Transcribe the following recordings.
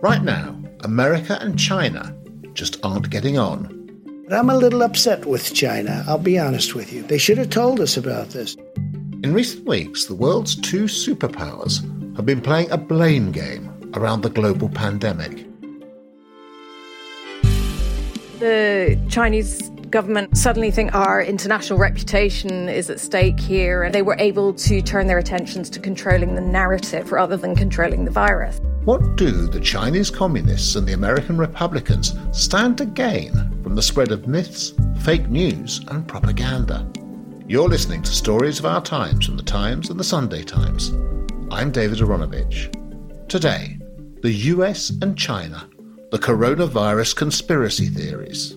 Right now, America and China just aren't getting on. But I'm a little upset with China, I'll be honest with you. They should have told us about this. In recent weeks, the world's two superpowers have been playing a blame game around the global pandemic. The Chinese government suddenly think our international reputation is at stake here, and they were able to turn their attentions to controlling the narrative rather than controlling the virus. What do the Chinese communists and the American Republicans stand to gain from the spread of myths, fake news, and propaganda? You're listening to Stories of Our Times from the Times and the Sunday Times. I'm David Aaronovitch. Today, the US and China, the coronavirus conspiracy theories.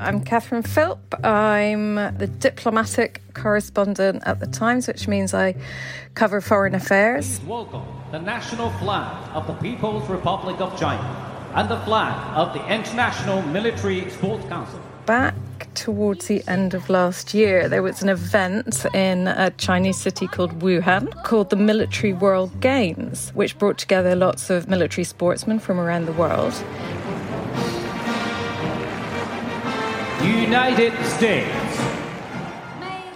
I'm Catherine Philp. I'm the diplomatic correspondent at the Times, which means I cover foreign affairs. Welcome the national flag of the People's Republic of China and the flag of the International Military Sports Council. Back towards the end of last year, there was an event in a Chinese city called Wuhan called the Military World Games, which brought together lots of military sportsmen from around the world. United States.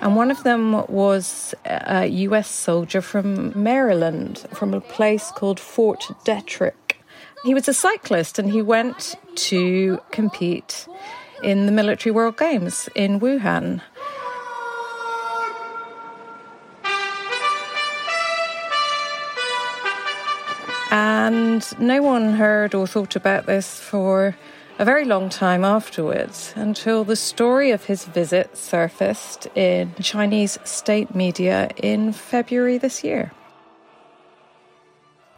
And one of them was a US soldier from Maryland, from a place called Fort Detrick. He was a cyclist and he went to compete in the Military World Games in Wuhan. And no one heard or thought about this for a very long time afterwards until the story of his visit surfaced in Chinese state media in February this year.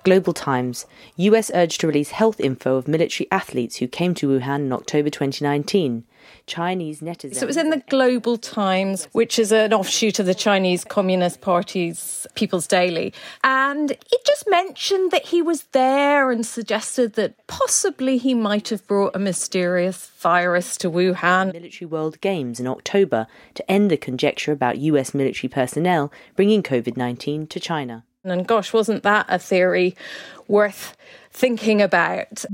Global Times US urged to release health info of military athletes who came to Wuhan in October 2019. Chinese netizens. So it was in the Global Times, which is an offshoot of the Chinese Communist Party's People's Daily. And it just mentioned that he was there and suggested that possibly he might have brought a mysterious virus to Wuhan. Military World Games in October to end the conjecture about US military personnel bringing COVID 19 to China. And gosh, wasn't that a theory worth thinking about?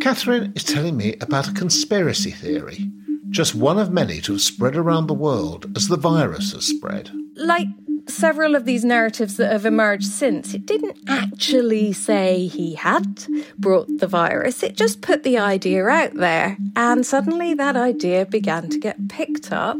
Catherine is telling me about a conspiracy theory, just one of many to have spread around the world as the virus has spread. Like several of these narratives that have emerged since, it didn't actually say he had brought the virus, it just put the idea out there. And suddenly that idea began to get picked up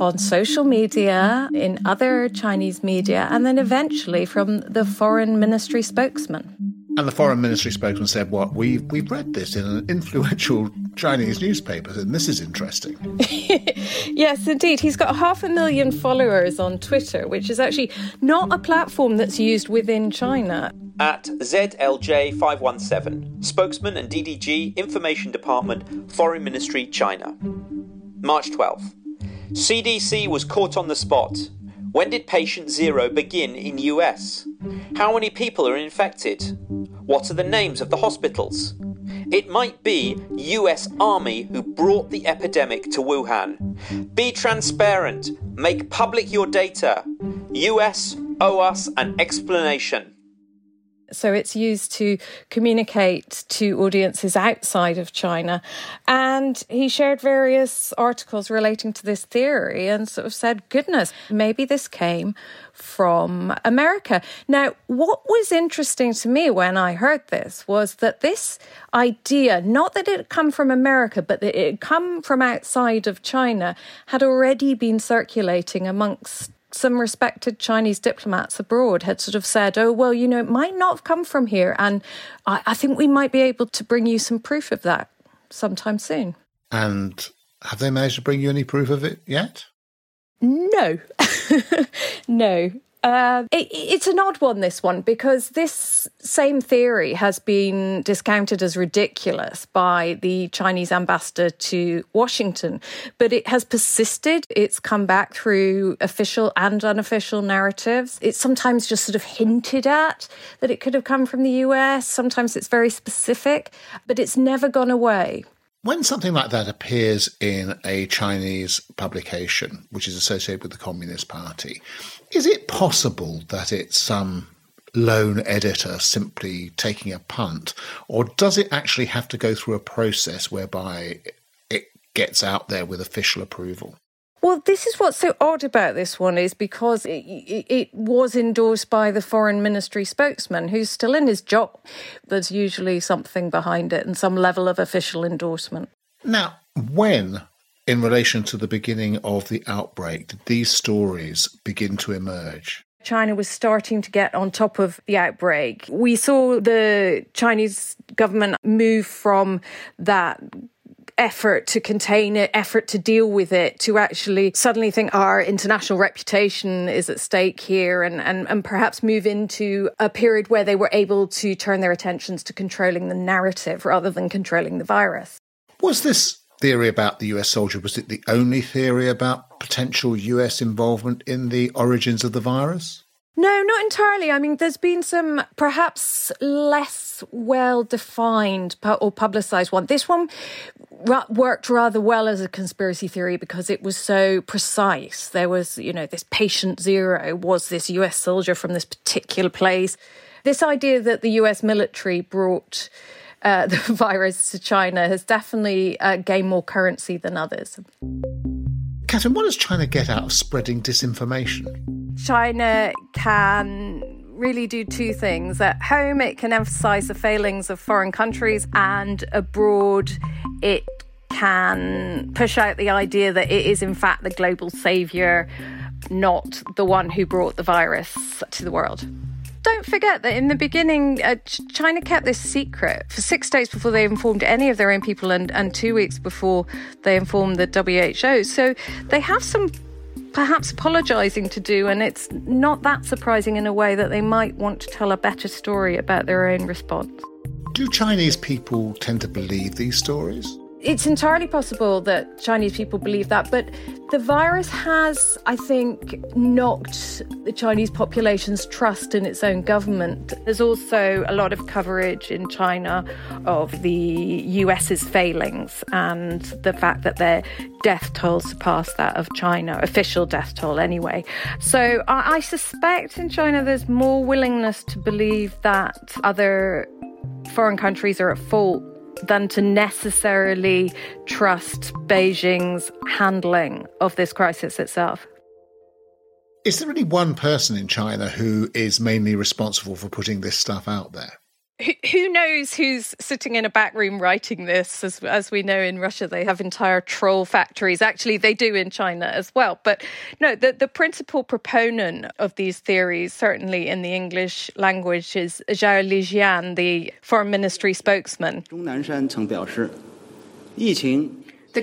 on social media, in other Chinese media, and then eventually from the foreign ministry spokesman. And the foreign ministry spokesman said, "What we've we've read this in an influential Chinese newspaper, and this is interesting." yes, indeed, he's got half a million followers on Twitter, which is actually not a platform that's used within China. At ZLJ517, spokesman and DDG, Information Department, Foreign Ministry, China. March 12th. CDC was caught on the spot. When did patient zero begin in US? How many people are infected? What are the names of the hospitals? It might be US Army who brought the epidemic to Wuhan. Be transparent, make public your data. US owe us an explanation. So it's used to communicate to audiences outside of China. And he shared various articles relating to this theory and sort of said, goodness, maybe this came from America. Now, what was interesting to me when I heard this was that this idea, not that it had come from America, but that it had come from outside of China, had already been circulating amongst some respected Chinese diplomats abroad had sort of said, oh, well, you know, it might not have come from here. And I, I think we might be able to bring you some proof of that sometime soon. And have they managed to bring you any proof of it yet? No. no. Uh, it, it's an odd one, this one, because this same theory has been discounted as ridiculous by the Chinese ambassador to Washington, but it has persisted. It's come back through official and unofficial narratives. It's sometimes just sort of hinted at that it could have come from the US. Sometimes it's very specific, but it's never gone away. When something like that appears in a Chinese publication, which is associated with the Communist Party, is it possible that it's some lone editor simply taking a punt, or does it actually have to go through a process whereby it gets out there with official approval? Well, this is what's so odd about this one is because it, it, it, was endorsed by the foreign ministry spokesman who's still in his job. There's usually something behind it and some level of official endorsement. Now, when, in relation to the beginning of the outbreak, did these stories begin to emerge? China was starting to get on top of the outbreak. We saw the Chinese government move from that effort to contain it, effort to deal with it, to actually suddenly think ah, our international reputation is at stake here and, and, and perhaps move into a period where they were able to turn their attentions to controlling the narrative rather than controlling the virus. Was this theory about the US soldier, was it the only theory about potential US involvement in the origins of the virus? No, not entirely. I mean, there's been some perhaps less well defined or publicized one. This one worked rather well as a conspiracy theory because it was so precise. There was, you know, this patient zero was this US soldier from this particular place. This idea that the US military brought uh, the virus to China has definitely uh, gained more currency than others. Catherine, what does China get out of spreading disinformation? China can really do two things. At home, it can emphasize the failings of foreign countries, and abroad, it can push out the idea that it is, in fact, the global savior, not the one who brought the virus to the world. Don't forget that in the beginning, uh, China kept this secret for six days before they informed any of their own people and, and two weeks before they informed the WHO. So they have some perhaps apologising to do, and it's not that surprising in a way that they might want to tell a better story about their own response. Do Chinese people tend to believe these stories? It's entirely possible that Chinese people believe that, but the virus has, I think, knocked the Chinese population's trust in its own government. There's also a lot of coverage in China of the US's failings and the fact that their death toll surpassed that of China, official death toll anyway. So I, I suspect in China there's more willingness to believe that other foreign countries are at fault than to necessarily trust Beijing's handling of this crisis itself. Is there only one person in China who is mainly responsible for putting this stuff out there? Who knows who's sitting in a back room writing this? As, as we know in Russia, they have entire troll factories. Actually, they do in China as well. But no, the, the principal proponent of these theories, certainly in the English language, is Zhao Lijian, the foreign ministry spokesman. The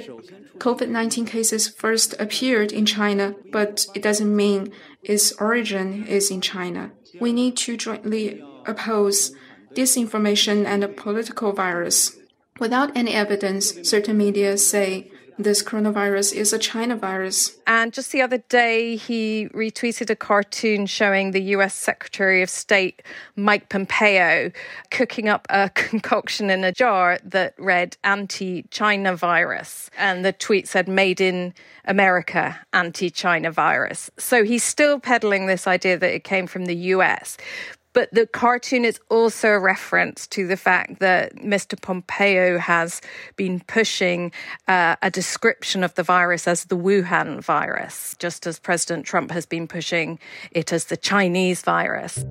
COVID 19 cases first appeared in China, but it doesn't mean its origin is in China. We need to jointly oppose disinformation and a political virus. Without any evidence, certain media say this coronavirus is a China virus. And just the other day, he retweeted a cartoon showing the US Secretary of State, Mike Pompeo, cooking up a concoction in a jar that read anti China virus. And the tweet said, Made in America anti China virus. So he's still peddling this idea that it came from the US. But the cartoon is also a reference to the fact that Mr. Pompeo has been pushing uh, a description of the virus as the Wuhan virus, just as President Trump has been pushing it as the Chinese virus.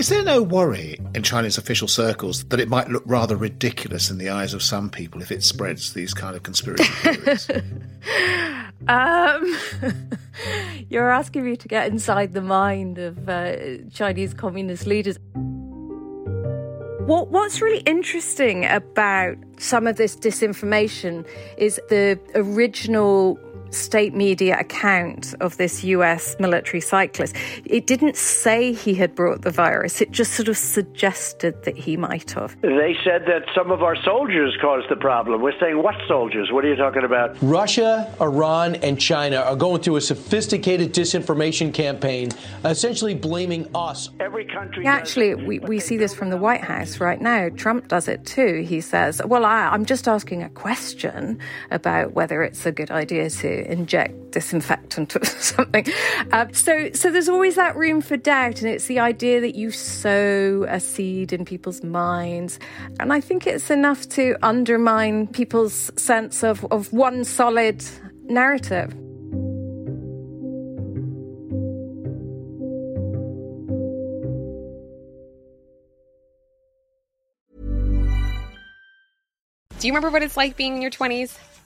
Is there no worry in Chinese official circles that it might look rather ridiculous in the eyes of some people if it spreads these kind of conspiracy theories? um, you're asking me to get inside the mind of uh, Chinese communist leaders. What, what's really interesting about some of this disinformation is the original state media account of this US military cyclist, it didn't say he had brought the virus. It just sort of suggested that he might have. They said that some of our soldiers caused the problem. We're saying, what soldiers? What are you talking about? Russia, Iran, and China are going through a sophisticated disinformation campaign, essentially blaming us. Every country. Actually, we, we see this from the White House right now. Trump does it too. He says, Well, I, I'm just asking a question about whether it's a good idea to inject disinfectant or something. Uh, so, so there's always that room for doubt, and it's the idea that you sow a seed in people's minds, and I think it's enough to undermine people's sense of, of one solid narrative. Do you remember what it's like being in your 20s?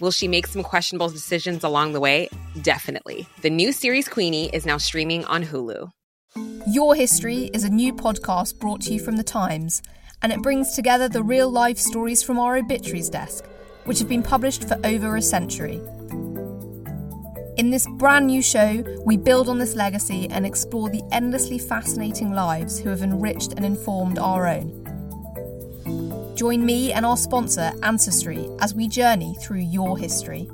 Will she make some questionable decisions along the way? Definitely. The new series Queenie is now streaming on Hulu. Your History is a new podcast brought to you from The Times, and it brings together the real life stories from our obituaries desk, which have been published for over a century. In this brand new show, we build on this legacy and explore the endlessly fascinating lives who have enriched and informed our own. Join me and our sponsor, Ancestry, as we journey through your history.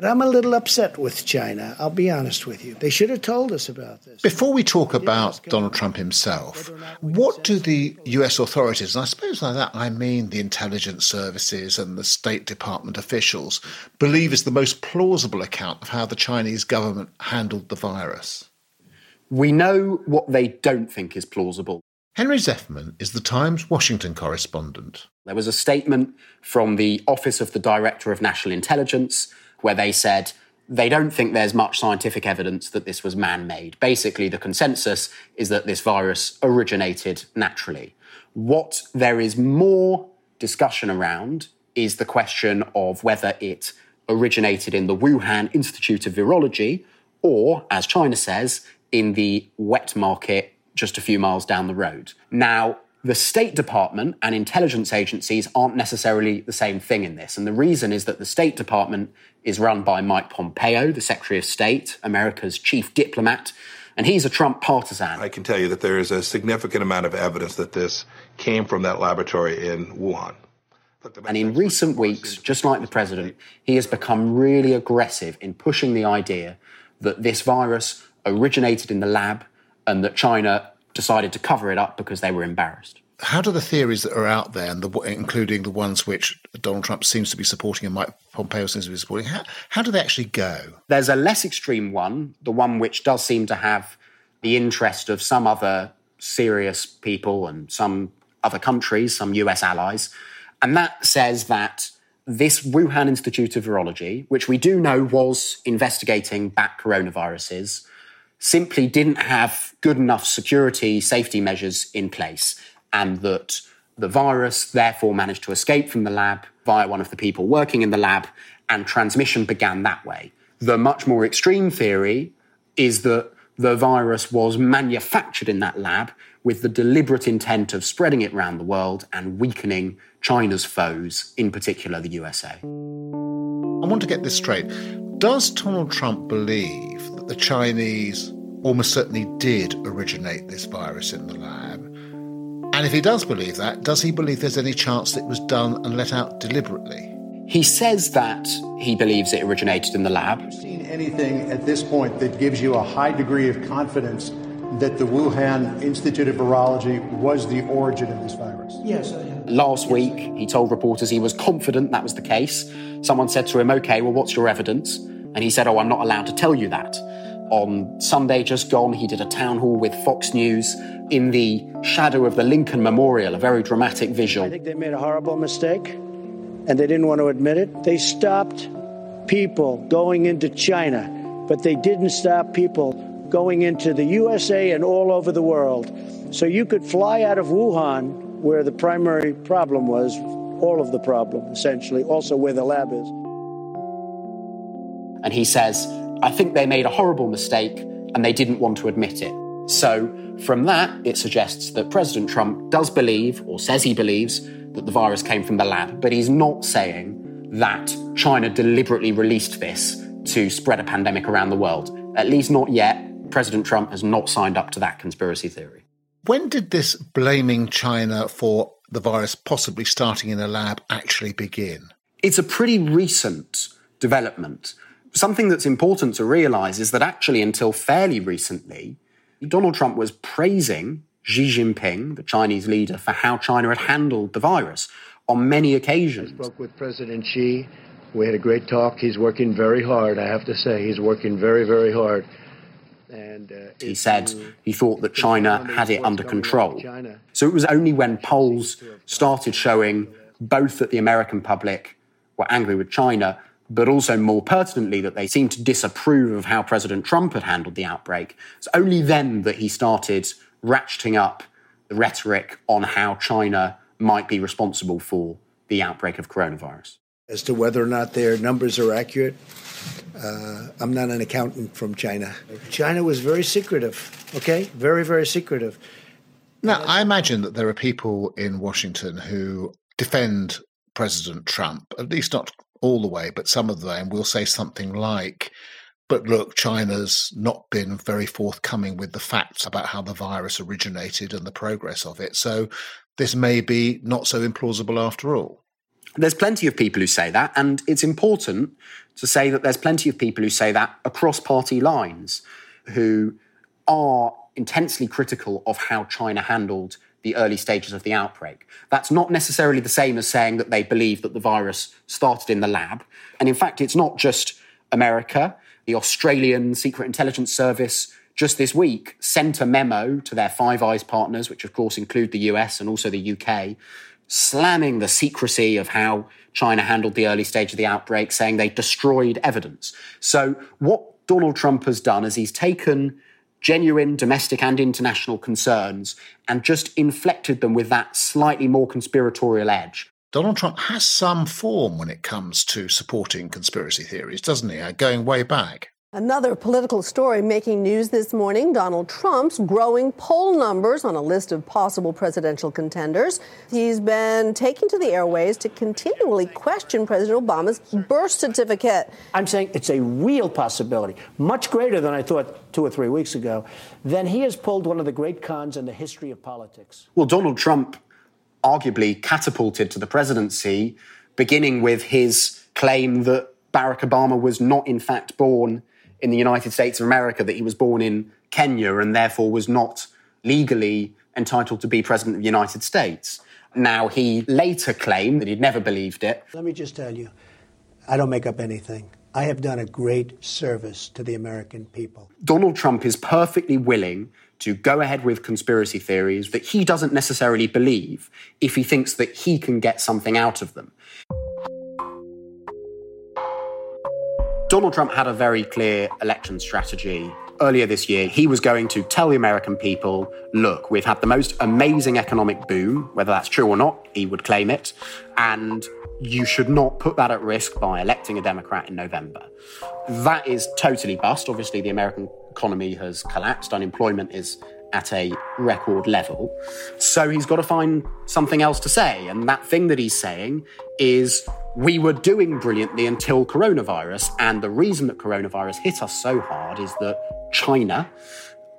But I'm a little upset with China. I'll be honest with you. They should have told us about this. Before we talk about Donald Trump himself, what do the US authorities, and I suppose by that I mean the intelligence services and the State Department officials, believe is the most plausible account of how the Chinese government handled the virus? We know what they don't think is plausible. Henry Zeffman is the Times Washington correspondent. There was a statement from the Office of the Director of National Intelligence where they said they don't think there's much scientific evidence that this was man made. Basically, the consensus is that this virus originated naturally. What there is more discussion around is the question of whether it originated in the Wuhan Institute of Virology or, as China says, in the wet market just a few miles down the road. Now, the State Department and intelligence agencies aren't necessarily the same thing in this. And the reason is that the State Department is run by Mike Pompeo, the Secretary of State, America's chief diplomat, and he's a Trump partisan. I can tell you that there is a significant amount of evidence that this came from that laboratory in Wuhan. And in recent weeks, just like the president, he has become really aggressive in pushing the idea that this virus originated in the lab and that China decided to cover it up because they were embarrassed. How do the theories that are out there, and the, including the ones which Donald Trump seems to be supporting and Mike Pompeo seems to be supporting, how, how do they actually go? There's a less extreme one, the one which does seem to have the interest of some other serious people and some other countries, some US allies. And that says that this Wuhan Institute of Virology, which we do know was investigating bat coronaviruses, simply didn't have good enough security safety measures in place, and that the virus therefore managed to escape from the lab via one of the people working in the lab, and transmission began that way. The much more extreme theory is that the virus was manufactured in that lab with the deliberate intent of spreading it around the world and weakening China's foes, in particular the USA. I want to get this straight. Does Donald Trump believe the Chinese almost certainly did originate this virus in the lab? And if he does believe that, does he believe there's any chance that it was done and let out deliberately? He says that he believes it originated in the lab. Have you seen anything at this point that gives you a high degree of confidence that the Wuhan Institute of Virology was the origin of this virus? Yes, I have. Last week, he told reporters he was confident that was the case. Someone said to him, OK, well, what's your evidence? And he said, Oh, I'm not allowed to tell you that. On Sunday, just gone, he did a town hall with Fox News in the shadow of the Lincoln Memorial, a very dramatic visual. I think they made a horrible mistake and they didn't want to admit it. They stopped people going into China, but they didn't stop people going into the USA and all over the world. So you could fly out of Wuhan, where the primary problem was, all of the problem, essentially, also where the lab is. And he says, I think they made a horrible mistake and they didn't want to admit it. So, from that, it suggests that President Trump does believe, or says he believes, that the virus came from the lab, but he's not saying that China deliberately released this to spread a pandemic around the world. At least not yet. President Trump has not signed up to that conspiracy theory. When did this blaming China for the virus possibly starting in a lab actually begin? It's a pretty recent development. Something that's important to realize is that actually, until fairly recently, Donald Trump was praising Xi Jinping, the Chinese leader, for how China had handled the virus on many occasions. I spoke with President Xi. We had a great talk. He's working very hard, I have to say. He's working very, very hard. And uh, he said he thought that China had it under control. So it was only when polls started showing both that the American public were angry with China, but also more pertinently that they seemed to disapprove of how President Trump had handled the outbreak. It's only then that he started ratcheting up the rhetoric on how China might be responsible for the outbreak of coronavirus. As to whether or not their numbers are accurate, uh, I'm not an accountant from China. China was very secretive, okay? Very, very secretive. Now, I imagine that there are people in Washington who defend President Trump, at least not all the way, but some of them will say something like, but look, China's not been very forthcoming with the facts about how the virus originated and the progress of it. So this may be not so implausible after all. There's plenty of people who say that, and it's important to say that there's plenty of people who say that across party lines who are intensely critical of how China handled the early stages of the outbreak. That's not necessarily the same as saying that they believe that the virus started in the lab. And in fact, it's not just America. The Australian Secret Intelligence Service just this week sent a memo to their Five Eyes partners, which of course include the US and also the UK, slamming the secrecy of how China handled the early stage of the outbreak, saying they destroyed evidence. So, what Donald Trump has done is he's taken genuine domestic and international concerns and just inflected them with that slightly more conspiratorial edge. Donald Trump has some form when it comes to supporting conspiracy theories, doesn't he? Uh, going way back. Another political story making news this morning Donald Trump's growing poll numbers on a list of possible presidential contenders. He's been taking to the airways to continually question President Obama's birth certificate. I'm saying it's a real possibility, much greater than I thought two or three weeks ago. Then he has pulled one of the great cons in the history of politics. Well, Donald Trump arguably catapulted to the presidency, beginning with his claim that Barack Obama was not, in fact, born in the United States of America, that he was born in Kenya and therefore was not legally entitled to be president of the United States. Now, he later claimed that he'd never believed it. Let me just tell you, I don't make up anything. I have done a great service to the American people. Donald Trump is perfectly willing to go ahead with conspiracy theories that he doesn't necessarily believe if he thinks that he can get something out of them. Donald Trump had a very clear election strategy. Earlier this year, he was going to tell the American people look, we've had the most amazing economic boom, whether that's true or not, he would claim it, and you should not put that at risk by electing a Democrat in November. That is totally bust. Obviously, the American economy has collapsed, unemployment is at a record level. So he's got to find something else to say. And that thing that he's saying is we were doing brilliantly until coronavirus. And the reason that coronavirus hit us so hard is that China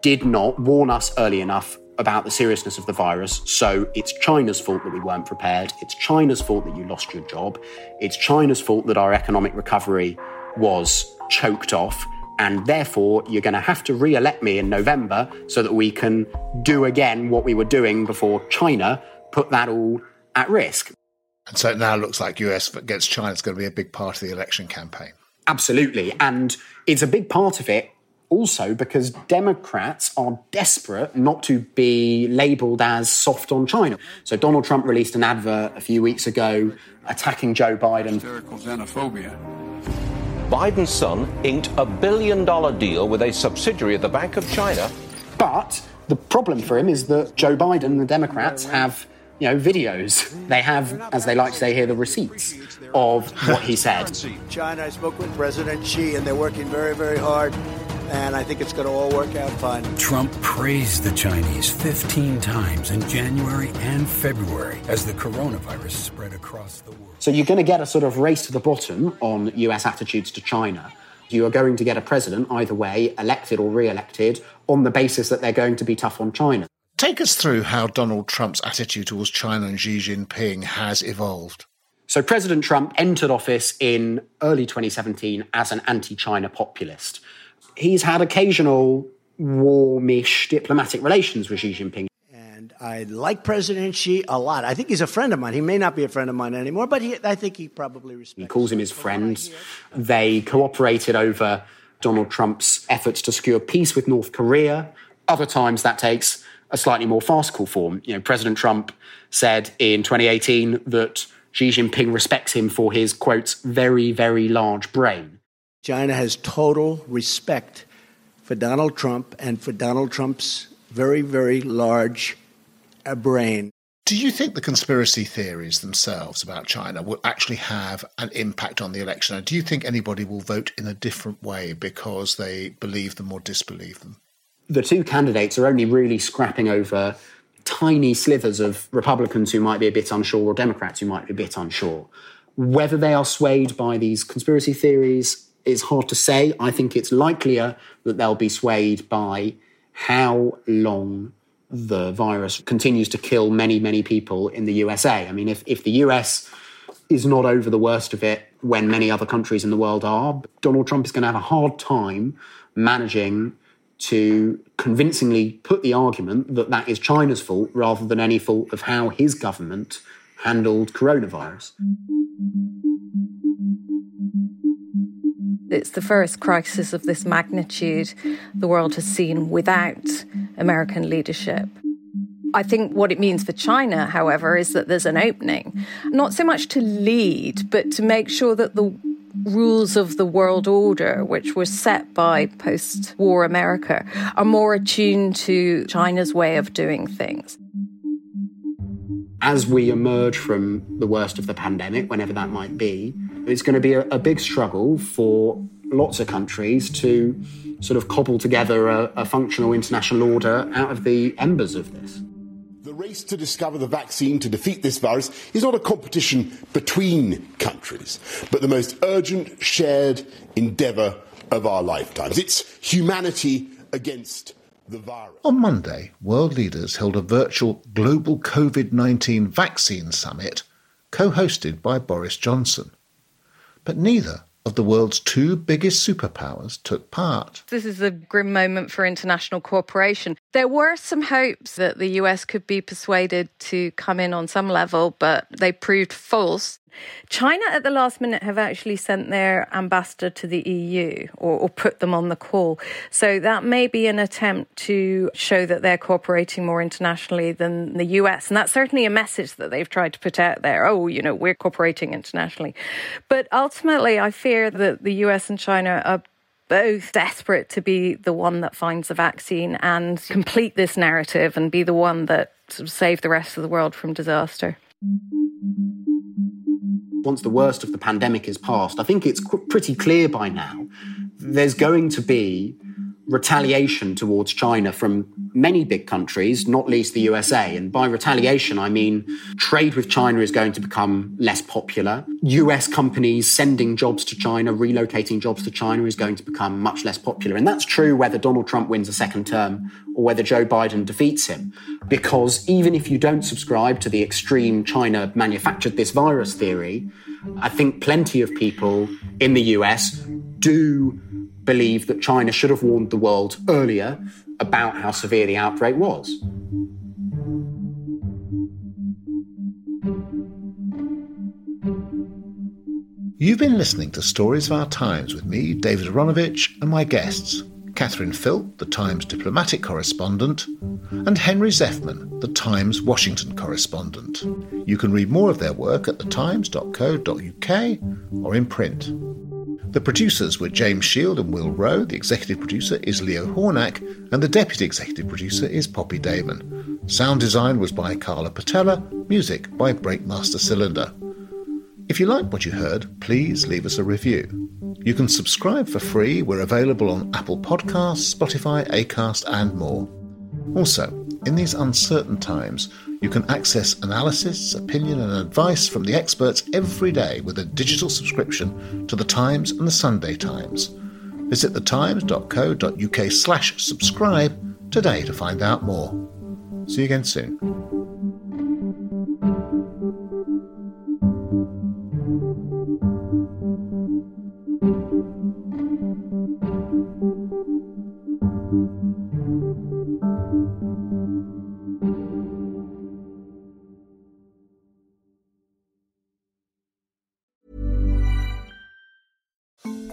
did not warn us early enough about the seriousness of the virus. So it's China's fault that we weren't prepared. It's China's fault that you lost your job. It's China's fault that our economic recovery was choked off. And therefore, you're going to have to re elect me in November so that we can do again what we were doing before China put that all at risk. And so it now looks like US against China is going to be a big part of the election campaign. Absolutely. And it's a big part of it also because Democrats are desperate not to be labelled as soft on China. So Donald Trump released an advert a few weeks ago attacking Joe Biden. Hysterical xenophobia. Biden's son inked a billion dollar deal with a subsidiary of the Bank of China. But the problem for him is that Joe Biden and the Democrats have you know, videos. They have, as they like to say here, the receipts of what he said. China, I spoke with President Xi, and they're working very, very hard and I think it's going to all work out fine. Trump praised the Chinese 15 times in January and February as the coronavirus spread across the world. So you're going to get a sort of race to the bottom on US attitudes to China. You are going to get a president, either way, elected or re elected, on the basis that they're going to be tough on China. Take us through how Donald Trump's attitude towards China and Xi Jinping has evolved. So, President Trump entered office in early 2017 as an anti China populist he's had occasional warmish diplomatic relations with Xi Jinping. And I like President Xi a lot. I think he's a friend of mine. He may not be a friend of mine anymore, but he, I think he probably respects. He calls him his friend. They cooperated over Donald Trump's efforts to secure peace with North Korea. Other times that takes a slightly more farcical form. You know, President Trump said in 2018 that Xi Jinping respects him for his quote very very large brain. China has total respect for Donald Trump and for Donald Trump's very, very large brain. Do you think the conspiracy theories themselves about China will actually have an impact on the election? And do you think anybody will vote in a different way because they believe them or disbelieve them? The two candidates are only really scrapping over tiny slivers of Republicans who might be a bit unsure or Democrats who might be a bit unsure. Whether they are swayed by these conspiracy theories it's hard to say. I think it's likelier that they'll be swayed by how long the virus continues to kill many, many people in the USA. I mean, if, if the US is not over the worst of it when many other countries in the world are, Donald Trump is going to have a hard time managing to convincingly put the argument that that is China's fault rather than any fault of how his government handled coronavirus. It's the first crisis of this magnitude the world has seen without American leadership. I think what it means for China, however, is that there's an opening, not so much to lead, but to make sure that the rules of the world order, which were set by post war America, are more attuned to China's way of doing things. As we emerge from the worst of the pandemic, whenever that might be, it's going to be a, a big struggle for lots of countries to sort of cobble together a, a functional international order out of the embers of this. The race to discover the vaccine to defeat this virus is not a competition between countries, but the most urgent shared endeavour of our lifetimes. It's humanity against the virus. On Monday, world leaders held a virtual global COVID 19 vaccine summit co hosted by Boris Johnson but neither of the world's two biggest superpowers took part. This is a grim moment for international cooperation. There were some hopes that the US could be persuaded to come in on some level, but they proved false. China at the last minute have actually sent their ambassador to the EU or, or, put them on the call. So that may be an attempt to show that they're cooperating more internationally than the US. And that's certainly a message that they've tried to put out there. Oh, you know, we're cooperating internationally. But ultimately, I fear that the US and China are both desperate to be the one that finds a vaccine and complete this narrative and be the one that sort of save the rest of the world from disaster. Once the worst of the pandemic is past, I think it's pretty clear by now there's going to be retaliation towards China from many big countries, not least the USA. And by retaliation, I mean trade with China is going to become less popular. US companies sending jobs to China, relocating jobs to China is going to become much less popular. And that's true whether Donald Trump wins a second term or whether Joe Biden defeats him. Because even if you don't subscribe to the extreme China manufactured this virus theory, I think plenty of people in the US do believe that China should have warned the world earlier about how severe the outbreak was. You've been listening to Stories of Our Times with me, David Aaronovitch, and my guests, Catherine Philp, the Times diplomatic correspondent, and Henry Zeffman, the Times Washington correspondent. You can read more of their work at thetimes.co.uk or in print. The producers were James Shield and Will Rowe, the executive producer is Leo Hornack, and the deputy executive producer is Poppy Damon. Sound design was by Carla Patella, music by Breakmaster Cylinder. If you like what you heard, please leave us a review. You can subscribe for free. We're available on Apple Podcasts, Spotify, Acast, and more. Also, in these uncertain times, you can access analysis, opinion, and advice from the experts every day with a digital subscription to The Times and The Sunday Times. Visit thetimes.co.uk slash subscribe today to find out more. See you again soon.